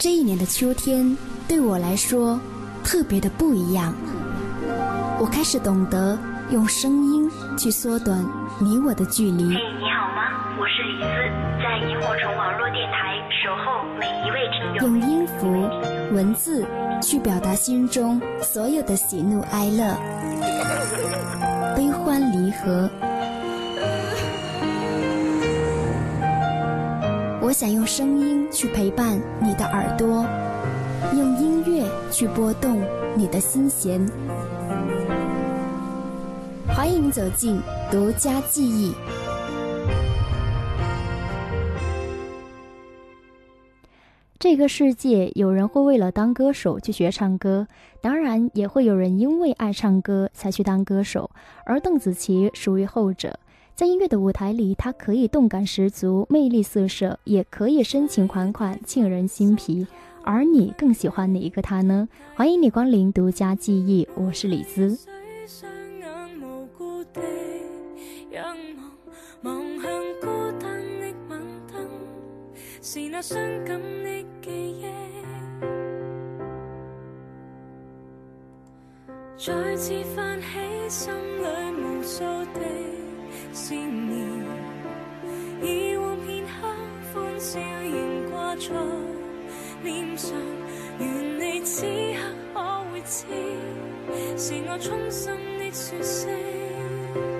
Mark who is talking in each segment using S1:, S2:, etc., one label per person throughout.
S1: 这一年的秋天对我来说特别的不一样。我开始懂得用声音去缩短你我的距离。
S2: 嘿，你好吗？我是李斯，在萤火虫网络电台守候每一位听友。
S1: 用音符、文字去表达心中所有的喜怒哀乐、悲欢离合。我想用声音去陪伴你的耳朵，用音乐去拨动你的心弦。欢迎走进独家记忆。
S3: 这个世界，有人会为了当歌手去学唱歌，当然也会有人因为爱唱歌才去当歌手。而邓紫棋属于后者，在音乐的舞台里，他可以动感十足、魅力四射，也可以深情款款、沁人心脾。而你更喜欢哪一个他呢？欢迎你光临独家记忆，我是李姿。
S4: 是那伤感的记忆，再次泛起心里无数的思念。以往片刻欢笑仍挂在脸上，愿你此刻可会知，是我衷心的说声。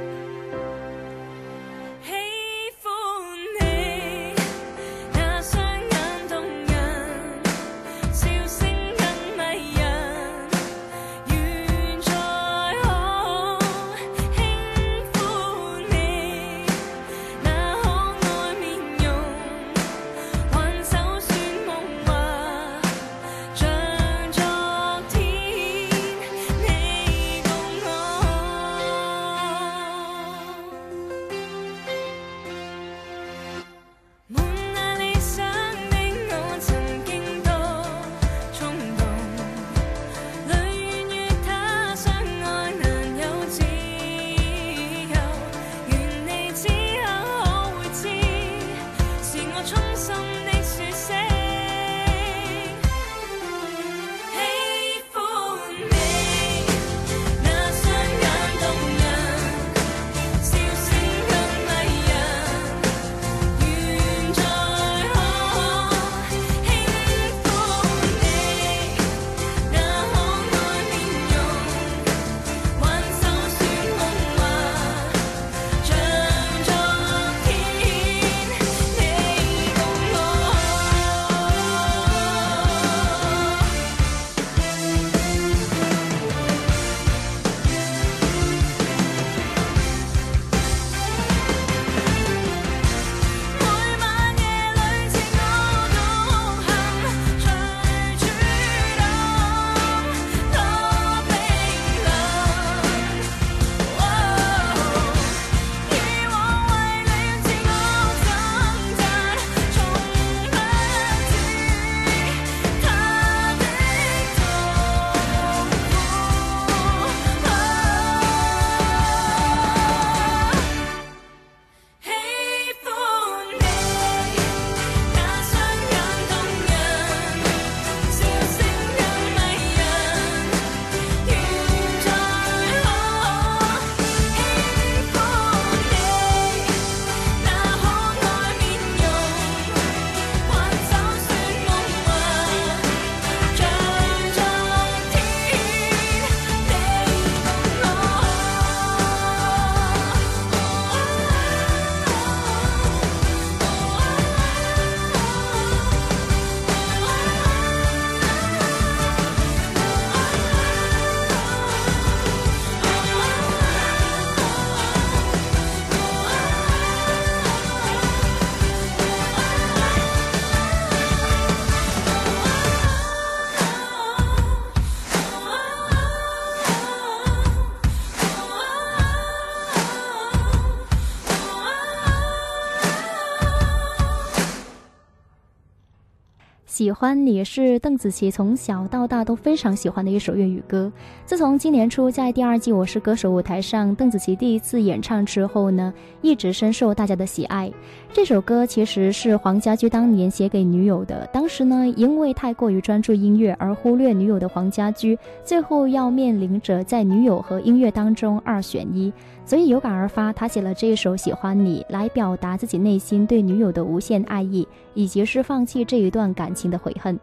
S4: 喜欢你是邓紫棋从小到大都非常喜欢的一首粤语歌。自从今年初在第二季《我是歌手》舞台上，邓紫棋第一次演唱之后呢，一直深受大家的喜爱。这首歌其实是黄家驹当年写给女友的。当时呢，因为太过于专注音乐而忽略女友的黄家驹，最后要面临着在女友和音乐当中二选一。所以有感而发，他写了这一首《喜欢你》来表达自己内心对女友的无限爱意，以及是放弃这一段感情的悔恨。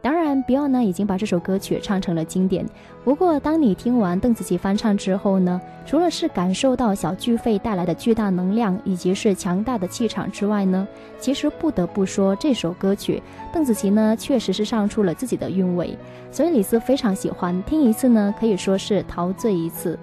S4: 当然，Beyond 呢已经把这首歌曲唱成了经典。不过，当你听完邓紫棋翻唱之后呢，除了是感受到小巨肺带来的巨大能量，以及是强大的气场之外呢，其实不得不说这首歌曲，邓紫棋呢确实是唱出了自己的韵味。所以李斯非常喜欢，听一次呢可以说是陶醉一次。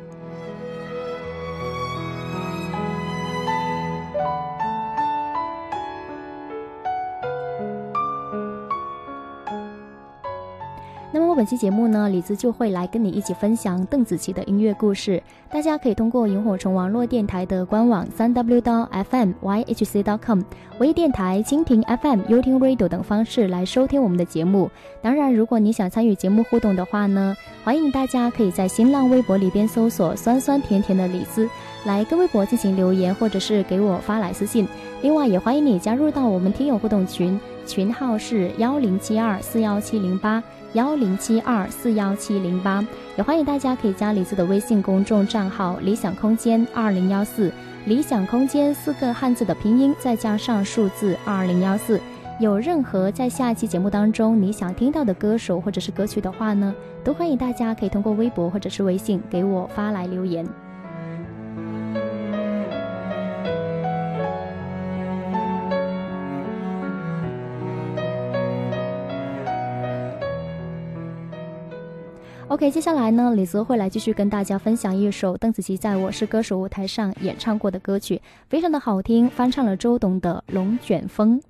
S4: 本期节目呢，李子就会来跟你一起分享邓紫棋的音乐故事。大家可以通过萤火虫网络电台的官网三 w 到 fm yhc dot com、微电台、蜻蜓 FM、优听 Radio 等方式来收听我们的节目。当然，如果你想参与节目互动的话呢，欢迎大家可以在新浪微博里边搜索“酸酸甜甜的李子”，来跟微博进行留言，或者是给我发来私信。另外，也欢迎你加入到我们听友互动群，群号是幺零七二四幺七零八。幺零七二四幺七零八，也欢迎大家可以加李子的微信公众账号“理想空间二零幺四”，理想空间四个汉字的拼音再加上数字二零幺四。有任何在下期节目当中你想听到的歌手或者是歌曲的话呢，都欢迎大家可以通过微博或者是微信给我发来留言。OK，接下来呢，李泽会来继续跟大家分享一首邓紫棋在我是歌手舞台上演唱过的歌曲，非常的好听，翻唱了周董的《龙卷风》。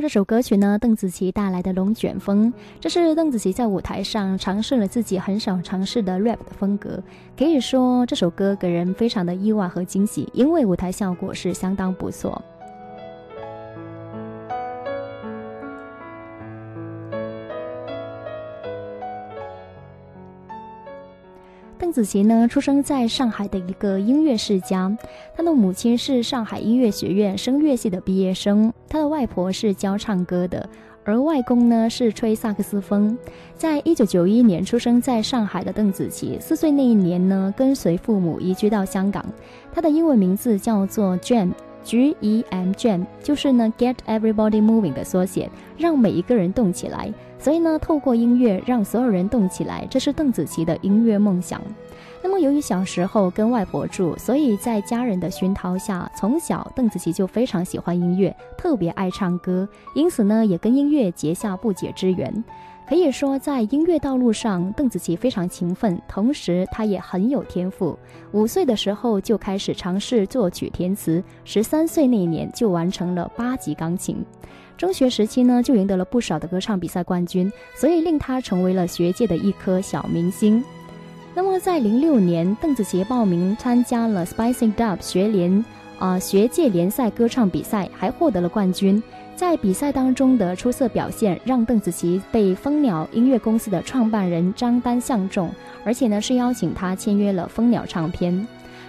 S4: 这
S3: 首歌曲呢，邓紫棋带来的《龙卷风》，这是邓紫棋在舞台上尝试了自己很少尝试的 rap 的风格。可以说，这首歌给人非常的意外和惊喜，因为舞台效果是相当不错。邓紫棋呢，出生在上海的一个音乐世家，她的母亲是上海音乐学院声乐系的毕业生，她的外婆是教唱歌的，而外公呢是吹萨克斯风。在一九九一年出生在上海的邓紫棋，四岁那一年呢，跟随父母移居到香港，她的英文名字叫做 Jam。G E M Jam 就是呢 Get Everybody Moving 的缩写，让每一个人动起来。所以呢，透过音乐让所有人动起来，这是邓紫棋的音乐梦想。那么，由于小时候跟外婆住，所以在家人的熏陶下，从小邓紫棋就非常喜欢音乐，特别爱唱歌，因此呢，也跟音乐结下不解之缘。可以说，在音乐道路上，邓紫棋非常勤奋，同时她也很有天赋。五岁的时候就开始尝试作曲填词，十三岁那年就完成了八级钢琴。中学时期呢，就赢得了不少的歌唱比赛冠军，所以令她成为了学界的一颗小明星。那么，在零六年，邓紫棋报名参加了 Spicing Dub 学联啊、学界联赛歌唱比赛，还获得了冠军。在比赛当中的出色表现，让邓紫棋被蜂鸟音乐公司的创办人张丹相中，而且呢是邀请她签约了蜂鸟唱片。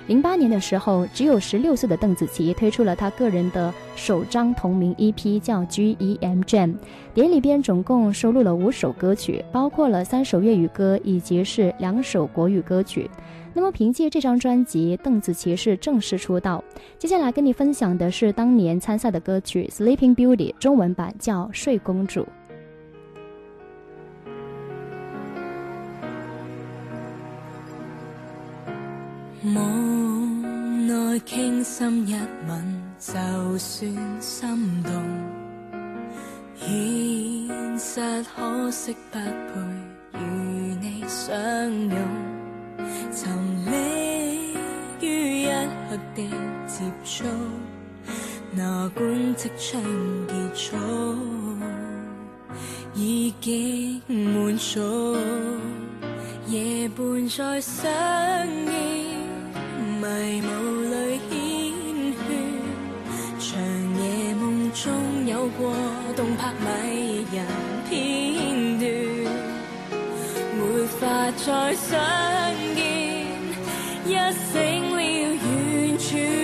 S3: 零八年的时候，只有十六岁的邓紫棋推出了她个人的首张同名 EP，叫《G E M Jam》，碟里边总共收录了五首歌曲，包括了三首粤语歌以及是两首国语歌曲。那么凭借这张专辑，邓紫棋是正式出道。接下来跟你分享的是当年参赛的歌曲《Sleeping Beauty》，中文版叫《睡公主》。
S4: 夢內傾心一吻，就算心動。現實可惜不配与你相拥，沉溺于一刻的接触，哪管即将结束，已經滿足。夜半再相依，迷霧裏牽血，長夜梦中有过动魄迷法再相见，一醒了完全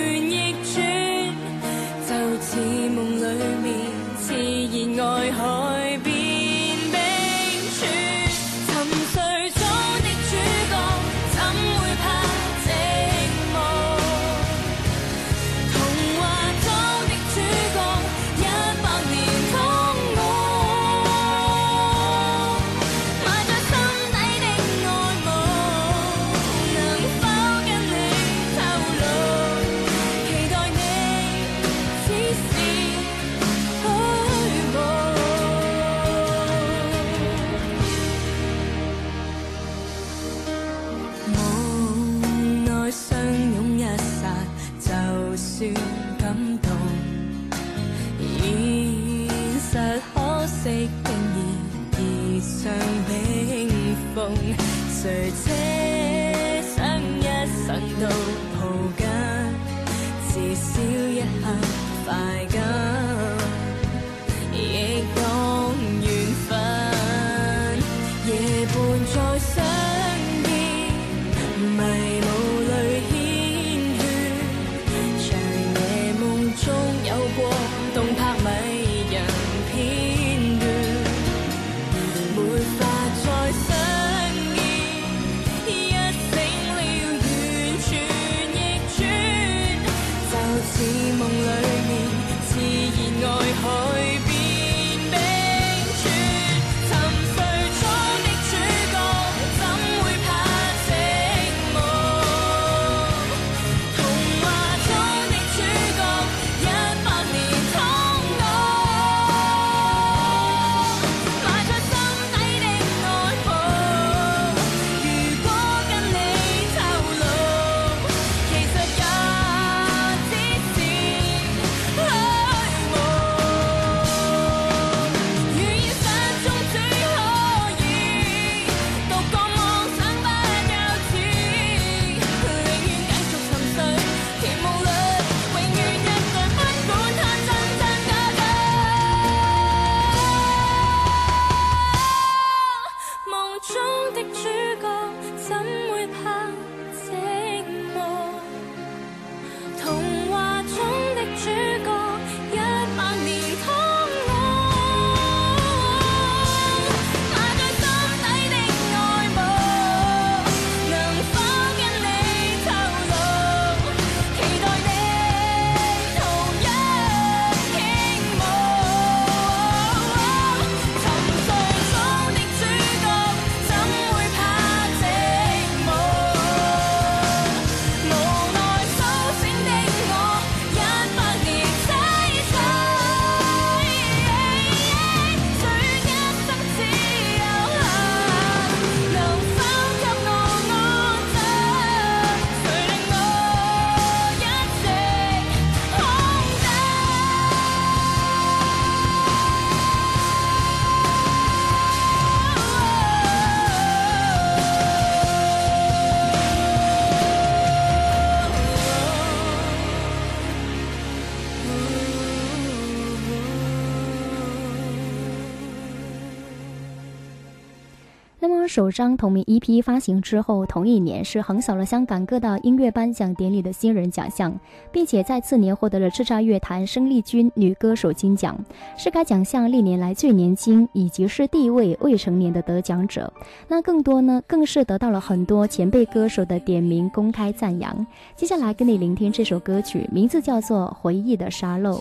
S3: 首张同名 EP 发行之后，同一年是横扫了香港各大音乐颁奖典礼的新人奖项，并且在次年获得了叱咤乐坛生力军女歌手金奖，是该奖项历年来最年轻以及是第一位未成年的得奖者。那更多呢，更是得到了很多前辈歌手的点名公开赞扬。接下来跟你聆听这首歌曲，名字叫做《回忆的沙漏》。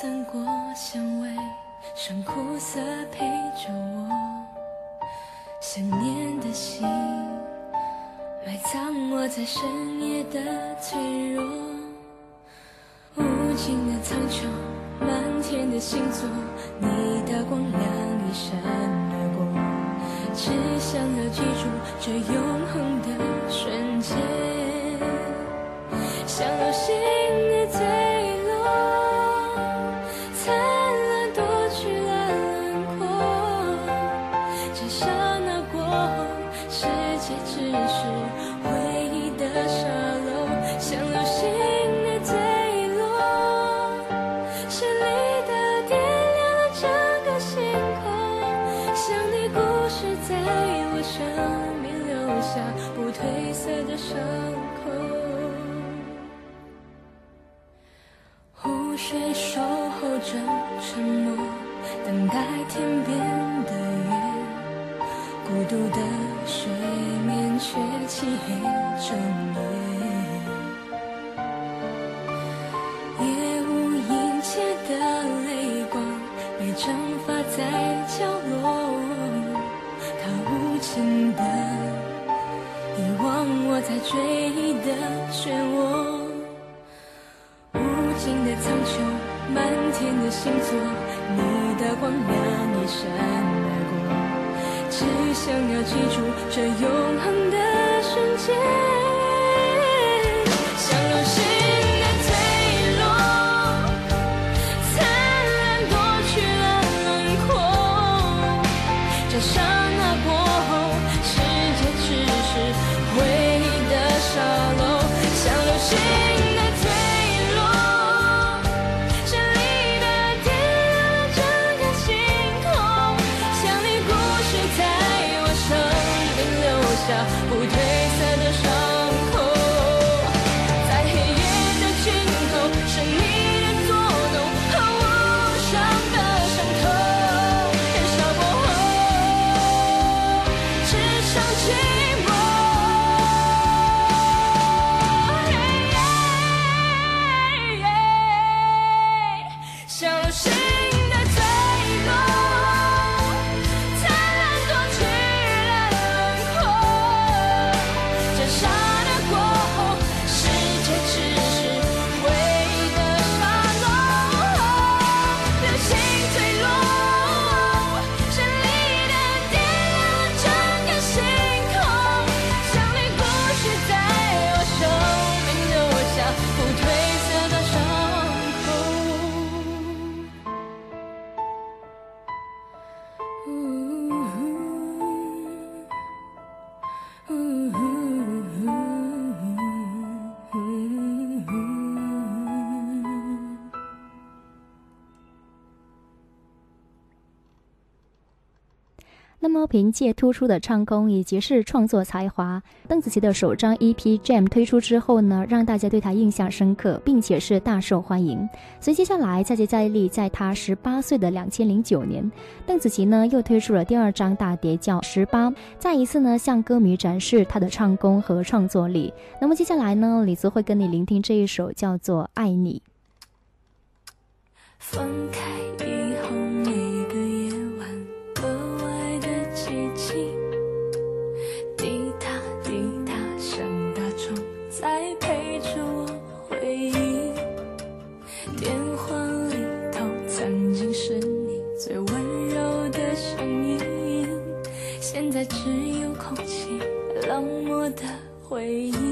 S4: 散过香味，剩苦涩陪着我。想念的心，埋葬我在深夜的脆弱。无尽的苍穹，满天的星座，你的光亮一闪而过。只想要记住这永恒的瞬间，像流湖水守候着沉默，等待天边的月。孤独的睡眠却漆黑整夜。夜无垠切的泪光被蒸发在角落，他无情的遗忘我在追忆的漩涡。天的星座，你的光亮一闪而过，只想要记住这永恒的瞬间，像流
S3: 凭借突出的唱功以及是创作才华，邓紫棋的首张 EP《Jam》推出之后呢，让大家对她印象深刻，并且是大受欢迎。所以接下来再接再厉，在她十八岁的两千零九年，邓紫棋呢又推出了第二张大碟叫《十八》，再一次呢向歌迷展示她的唱功和创作力。那么接下来呢，李子会跟你聆听这一首叫做《爱你》。
S4: 分开以后，回忆。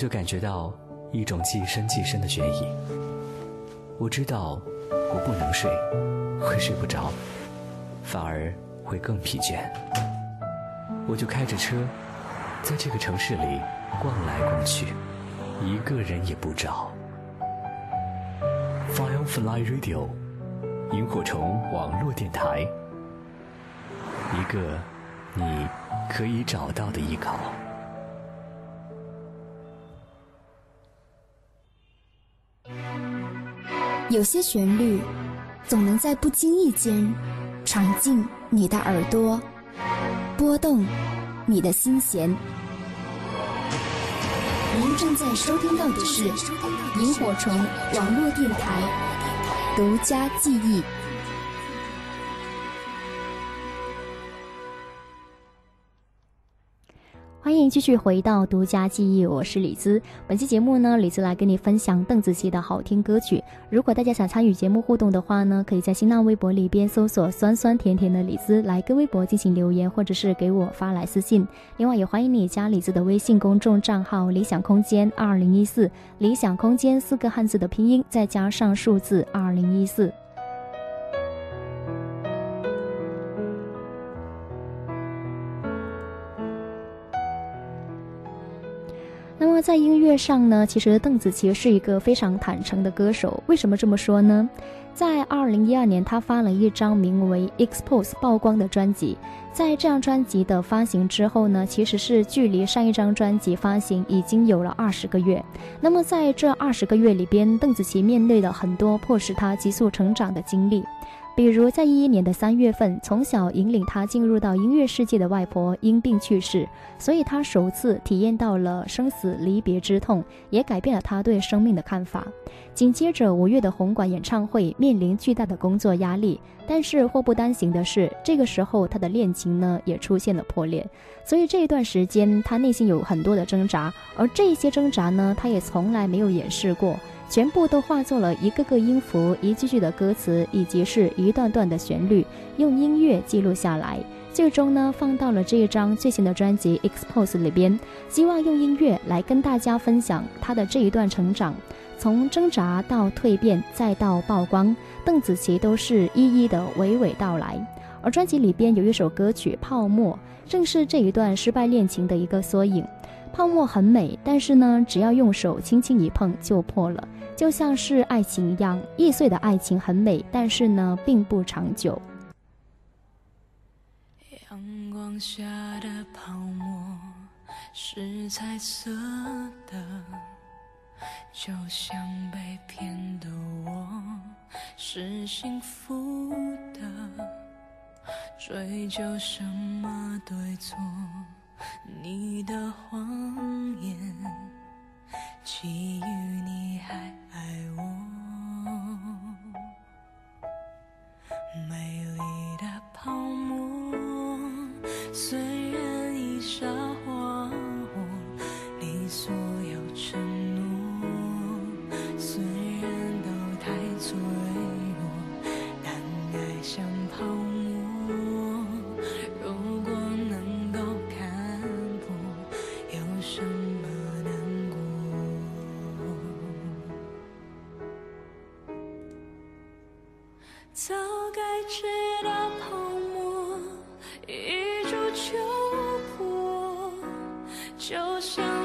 S5: 就感觉到一种既深既深的倦意。我知道我不能睡，会睡不着，反而会更疲倦。我就开着车，在这个城市里逛来逛去，一个人也不找。Firefly Radio，萤火虫网络电台，一个你可以找到的依靠。
S1: 有些旋律，总能在不经意间闯进你的耳朵，拨动你的心弦。您正在收听到的是萤火虫网络电台。独家记忆。
S3: 继续回到独家记忆，我是李兹。本期节目呢，李兹来跟你分享邓紫棋的好听歌曲。如果大家想参与节目互动的话呢，可以在新浪微博里边搜索“酸酸甜甜的李兹”来跟微博进行留言，或者是给我发来私信。另外，也欢迎你加李兹的微信公众账号“理想空间二零一四”，理想空间四个汉字的拼音再加上数字二零一四。在音乐上呢，其实邓紫棋是一个非常坦诚的歌手。为什么这么说呢？在二零一二年，她发了一张名为《Expose》曝光的专辑。在这张专辑的发行之后呢，其实是距离上一张专辑发行已经有了二十个月。那么在这二十个月里边，邓紫棋面对了很多迫使她急速成长的经历。比如，在一一年的三月份，从小引领他进入到音乐世界的外婆因病去世，所以他首次体验到了生死离别之痛，也改变了他对生命的看法。紧接着，五月的红馆演唱会面临巨大的工作压力，但是祸不单行的是，这个时候他的恋情呢也出现了破裂，所以这一段时间他内心有很多的挣扎，而这些挣扎呢，他也从来没有掩饰过。全部都化作了一个个音符、一句句的歌词，以及是一段段的旋律，用音乐记录下来，最终呢放到了这一张最新的专辑《Expose》里边，希望用音乐来跟大家分享他的这一段成长，从挣扎到蜕变，再到曝光，邓紫棋都是一一的娓娓道来。而专辑里边有一首歌曲《泡沫》，正是这一段失败恋情的一个缩影。泡沫很美，但是呢，只要用手轻轻一碰就破了。就像是爱情一样，易碎的爱情很美，但是呢，并不长久。
S4: 阳光下的泡沫是彩色的，就像被骗的我是幸福的。追究什么对错？你的谎言。基于你还爱我，美丽的泡沫，虽然已沙化我，你所有承早该知道泡沫一触就破，就像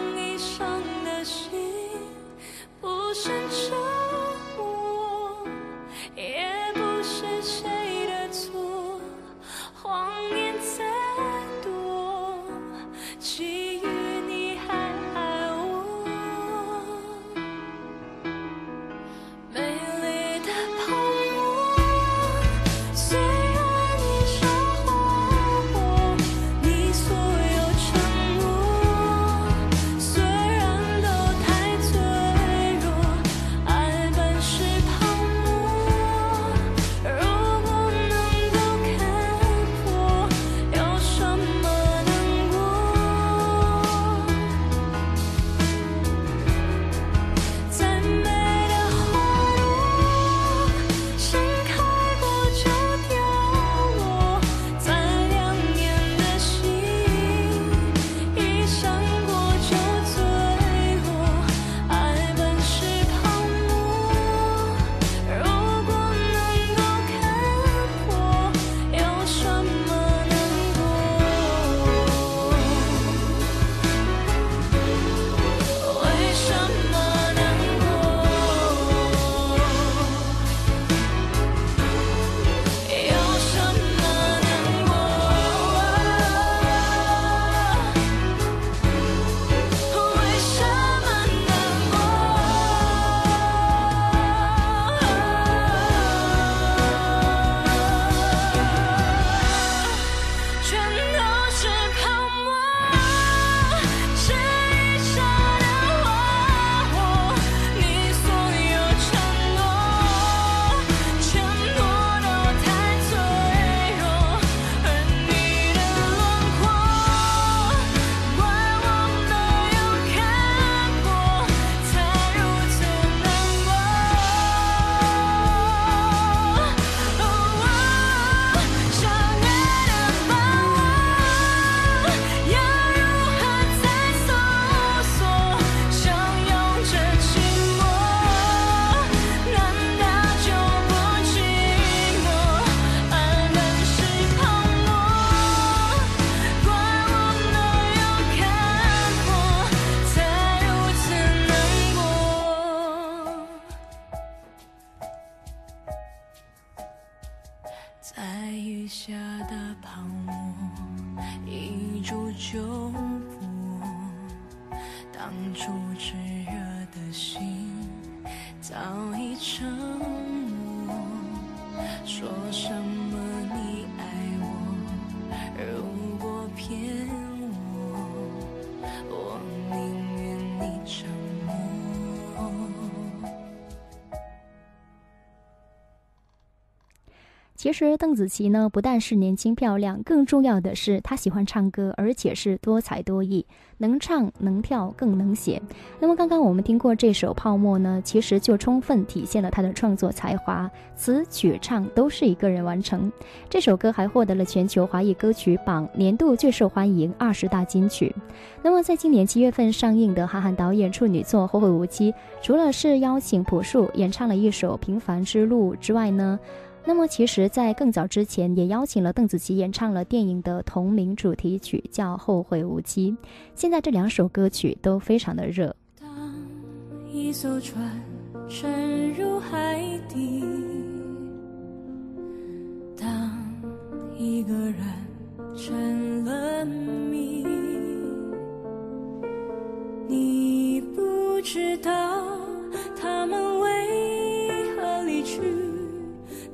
S3: 其实邓紫棋呢，不但是年轻漂亮，更重要的是她喜欢唱歌，而且是多才多艺，能唱能跳更能写。那么刚刚我们听过这首《泡沫》呢，其实就充分体现了她的创作才华，词曲唱都是一个人完成。这首歌还获得了全球华语歌曲榜年度最受欢迎二十大金曲。那么在今年七月份上映的韩寒导演处女作《后会无期》，除了是邀请朴树演唱了一首《平凡之路》之外呢？那么，其实，在更早之前，也邀请了邓紫棋演唱了电影的同名主题曲，叫《后会无期》。现在这两首歌曲都非常的热。
S4: 当一艘船沉入海底，当一个人成了谜，你不知道他们为何离去，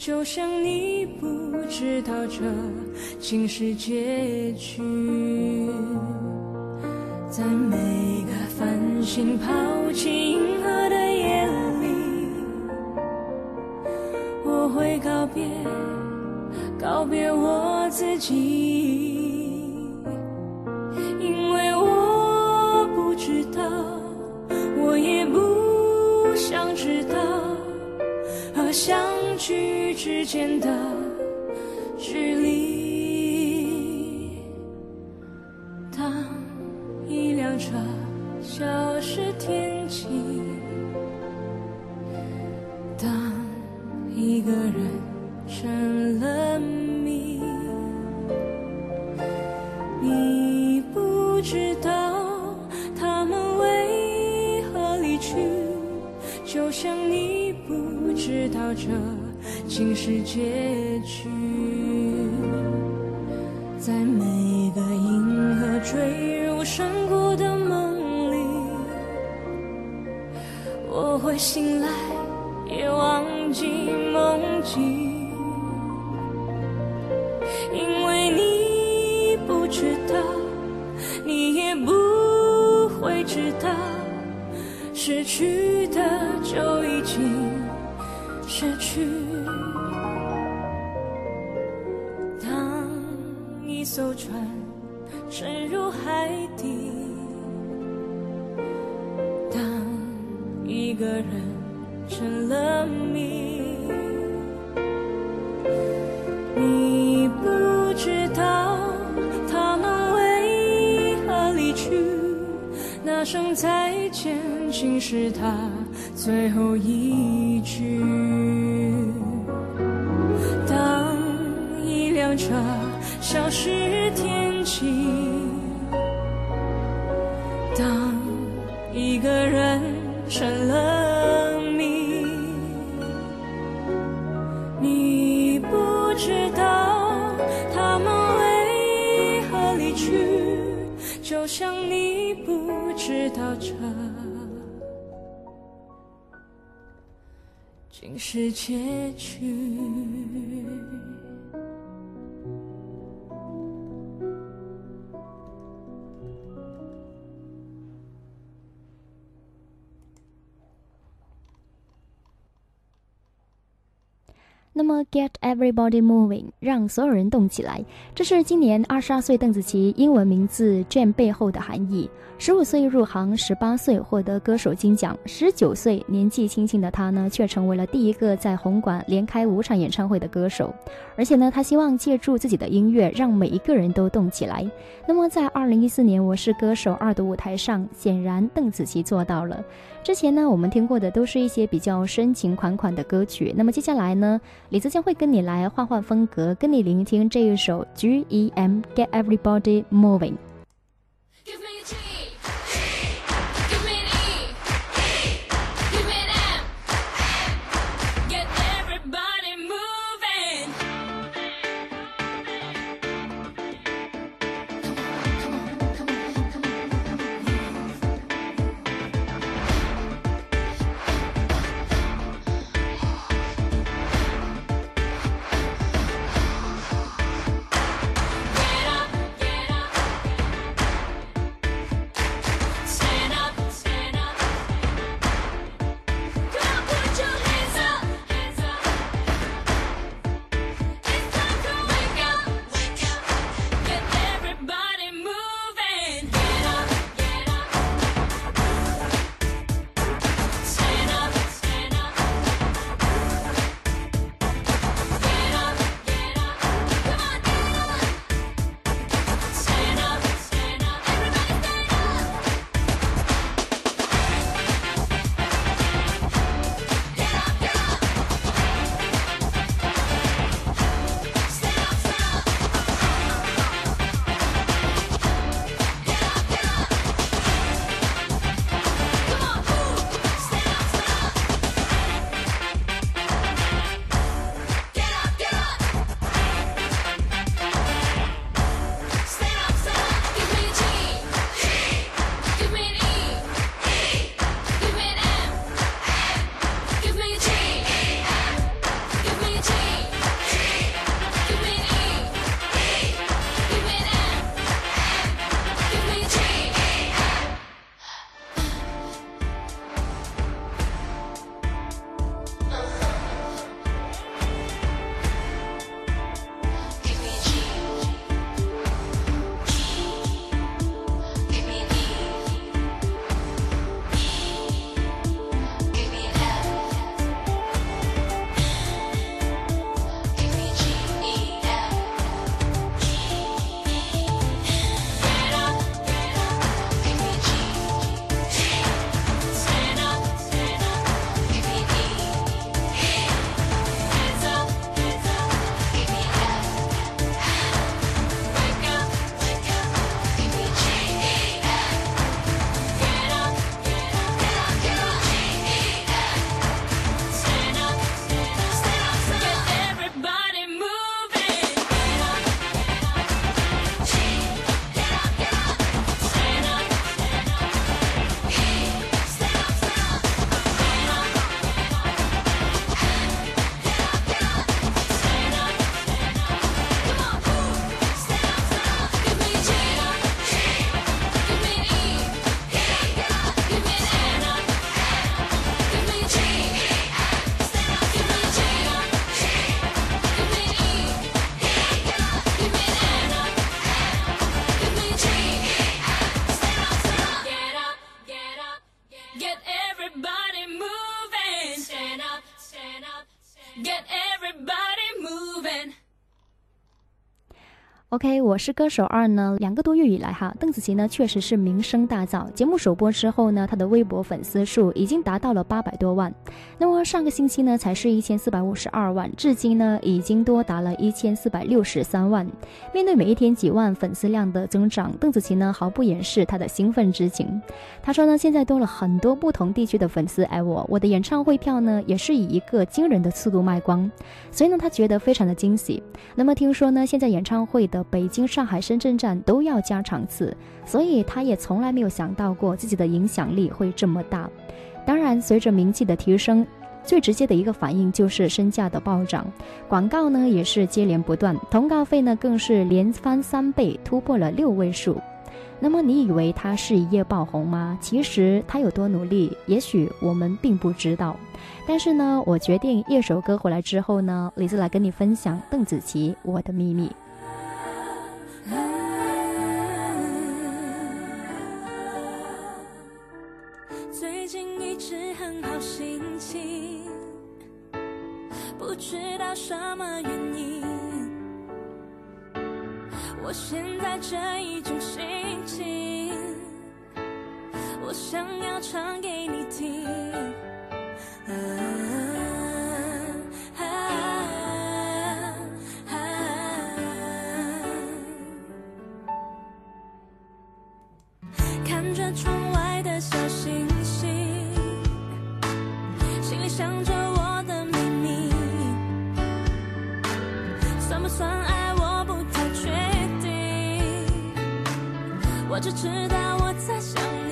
S4: 就像你不知道这竟是结局。在每个繁星抛弃银河的夜里，我会告别，告别我自己，因为我不知道，我也不想知道，相聚之间的距离。世界。就像你不知道这竟是结局。那
S3: 么，Get everybody moving，让所有人动起来，这是今年二十二岁邓紫棋英文名字卷背后的含义。十五岁入行，十八岁获得歌手金奖，十九岁年纪轻轻的他呢，却成为了第一个在红馆连开五场演唱会的歌手。而且呢，他希望借助自己的音乐，让每一个人都动起来。那么，在二零一四年《我是歌手二》的舞台上，显然邓紫棋做到了。之前呢，我们听过的都是一些比较深情款款的歌曲。那么接下来呢，李子将会跟你来换换风格，跟你聆听这一首 G E M Get Everybody Moving。OK，我是歌手二呢，两个多月以来哈，邓紫棋呢确实是名声大噪。节目首播之后呢，她的微博粉丝数已经达到了八百多万。那么上个星期呢，才是一千四百五十二万，至今呢已经多达了一千四百六十三万。面对每一天几万粉丝量的增长，邓紫棋呢毫不掩饰她的兴奋之情。她说呢，现在多了很多不同地区的粉丝爱我，我的演唱会票呢也是以一个惊人的速度卖光，所以呢，她觉得非常的惊喜。那么听说呢，现在演唱会的北京、上海、深圳站都要加场次，所以他也从来没有想到过自己的影响力会这么大。当然，随着名气的提升，最直接的一个反应就是身价的暴涨，广告呢也是接连不断，通告费呢更是连翻三倍，突破了六位数。那么你以为他是一夜爆红吗？其实他有多努力，也许我们并不知道。但是呢，我决定一首歌回来之后呢，李子来跟你分享邓紫棋《我的秘密》。
S4: 什么原因？我现在这一种心情我想要唱给你听。看着窗外的小星只知道我在想你。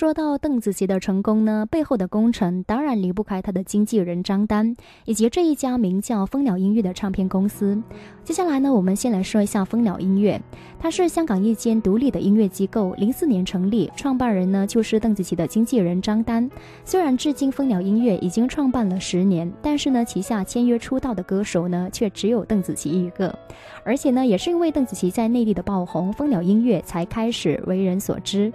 S4: 说
S3: 到邓紫棋的成功呢背后的功臣当然离不开她的经纪人张丹以及这一家名叫蜂鸟音乐的唱片公司。接下来呢我们先来说一下蜂鸟音乐。它是香港一间独立的音乐机构零四年成立创办人呢就是邓紫棋的经纪人张丹。虽然至今蜂鸟音乐已经创办了十年但是呢旗下签约出道的歌手呢却只有邓紫棋一个。而且呢也是因为邓紫棋在内地的爆红蜂鸟音乐才开始为人所知。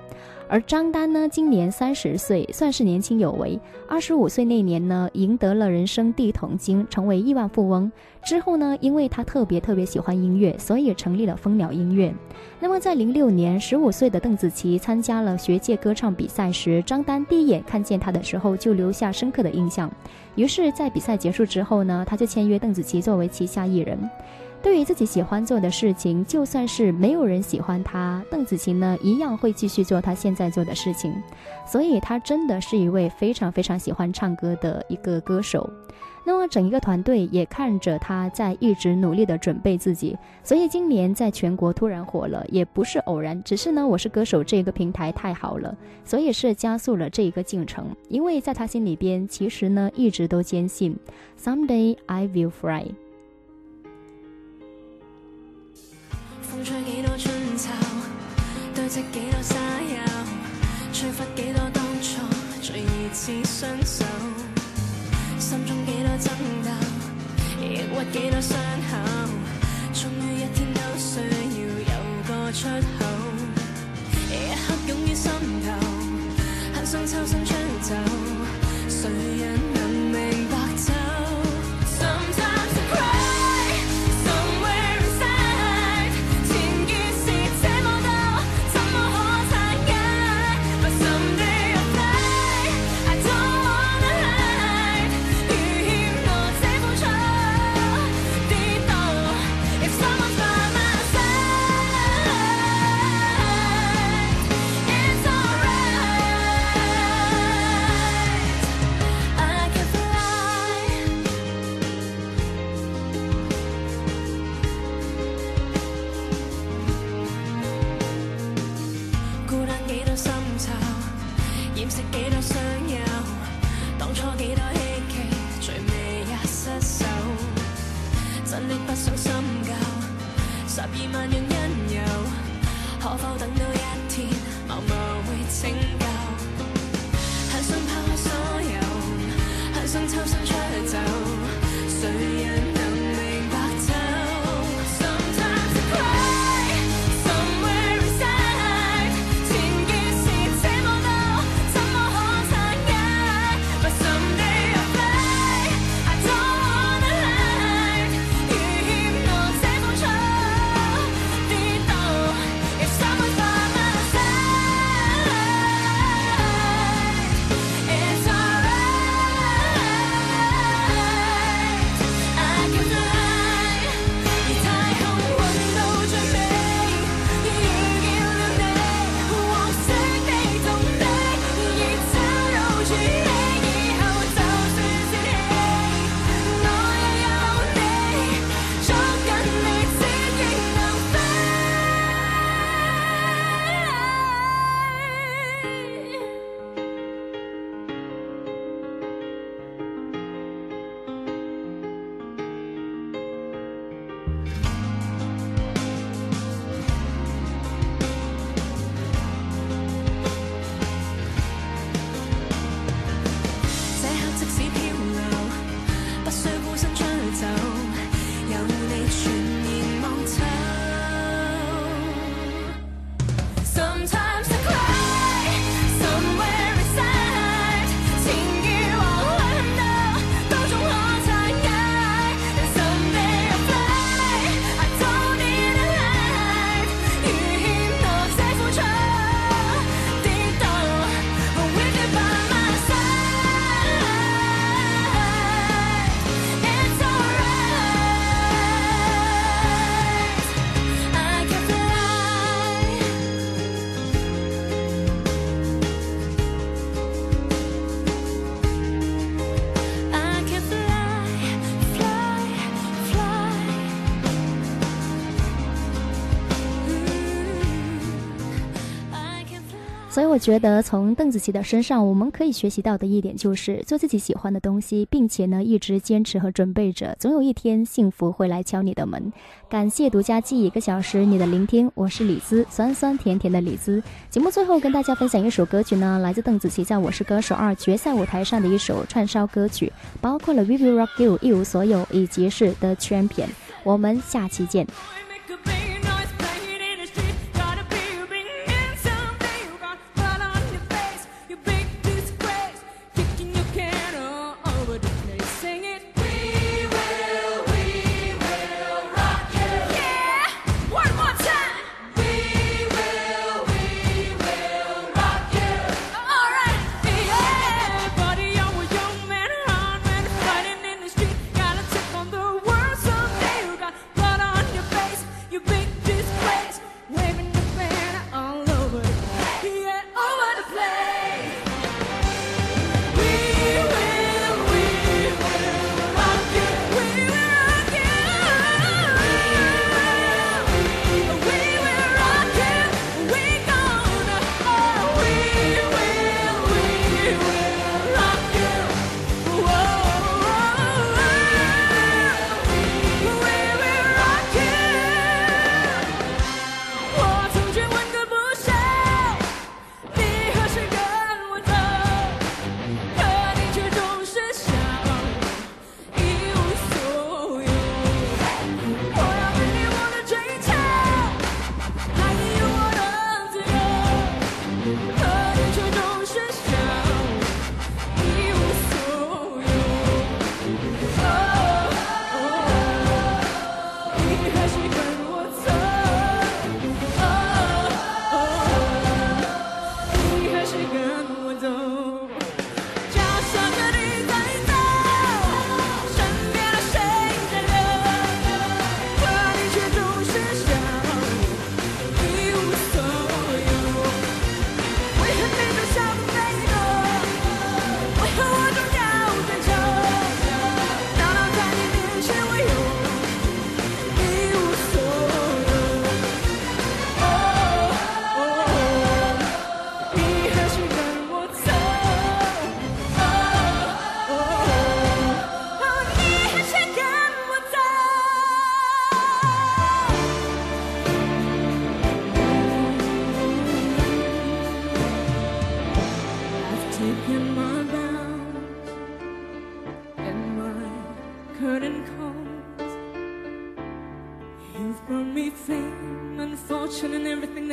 S3: 而张丹呢，今年三十岁，算是年轻有为。二十五岁那年呢，赢得了人生第一桶金，成为亿万富翁。之后呢，因为他特别特别喜欢音乐，所以成立了蜂鸟音乐。那么在零六年，十五岁的邓紫棋参加了学界歌唱比赛时，张丹第一眼看见她的时候就留下深刻的印象。于是，在比赛结束之后呢，他就签约邓紫棋作为旗下艺人。对于自己喜欢做的事情，就算是没有人喜欢他，邓紫棋呢一样会继续做他现在做的事情。所以，他真的是一位非常非常喜欢唱歌的一个歌手。那么，整一个团队也看着他在一直努力的准备自己。所以，今年在全国突然火了，也不是偶然，只是呢，我是歌手这个平台太好了，所以是加速了这一个进程。因为在他心里边，其实呢一直都坚信，someday I will fly。
S4: 吹几多春秋，堆积几多沙丘，吹拂几多当初最疑似双手，心中几多争斗，抑郁几多伤口，终于一天都需要有个出口，一刻涌于心头，很想抽身出走，谁人？值几多伤友，当初几多希冀，最尾也失手。真的不想深究，十二万人因由，可否等到一天，某某会拯救？很想抛开
S3: 所有，很想抽身出走。我觉得，从邓紫棋的身上，我们可以学习到的一点就是做自己喜欢的东西，并且呢一直坚持和准备着，总有一天幸福会来敲你的门。感谢独家记一个小时你的聆听，我是李子，酸酸甜甜的李子。节目最后跟大家分享一首歌曲呢，来自邓紫棋在《我是歌手二》决赛舞台上的一首串烧歌曲，包括了《We Will Rock You》一无所有，以及是《The Champion》。我们下期见。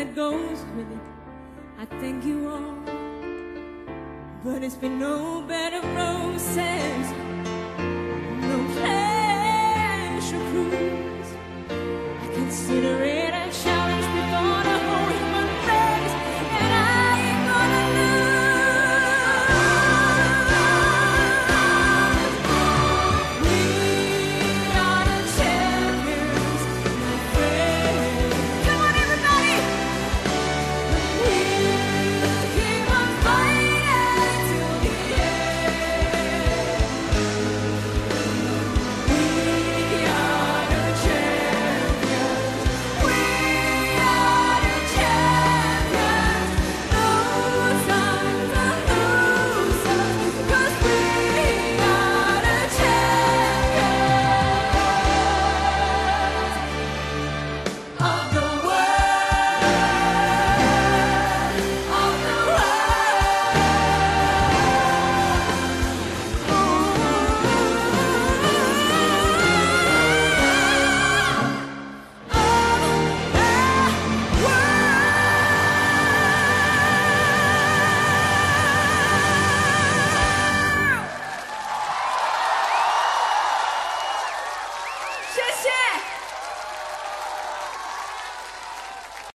S4: that goes with it. I thank you all. But it's been no bed of roses, no pleasure cruise. I consider it.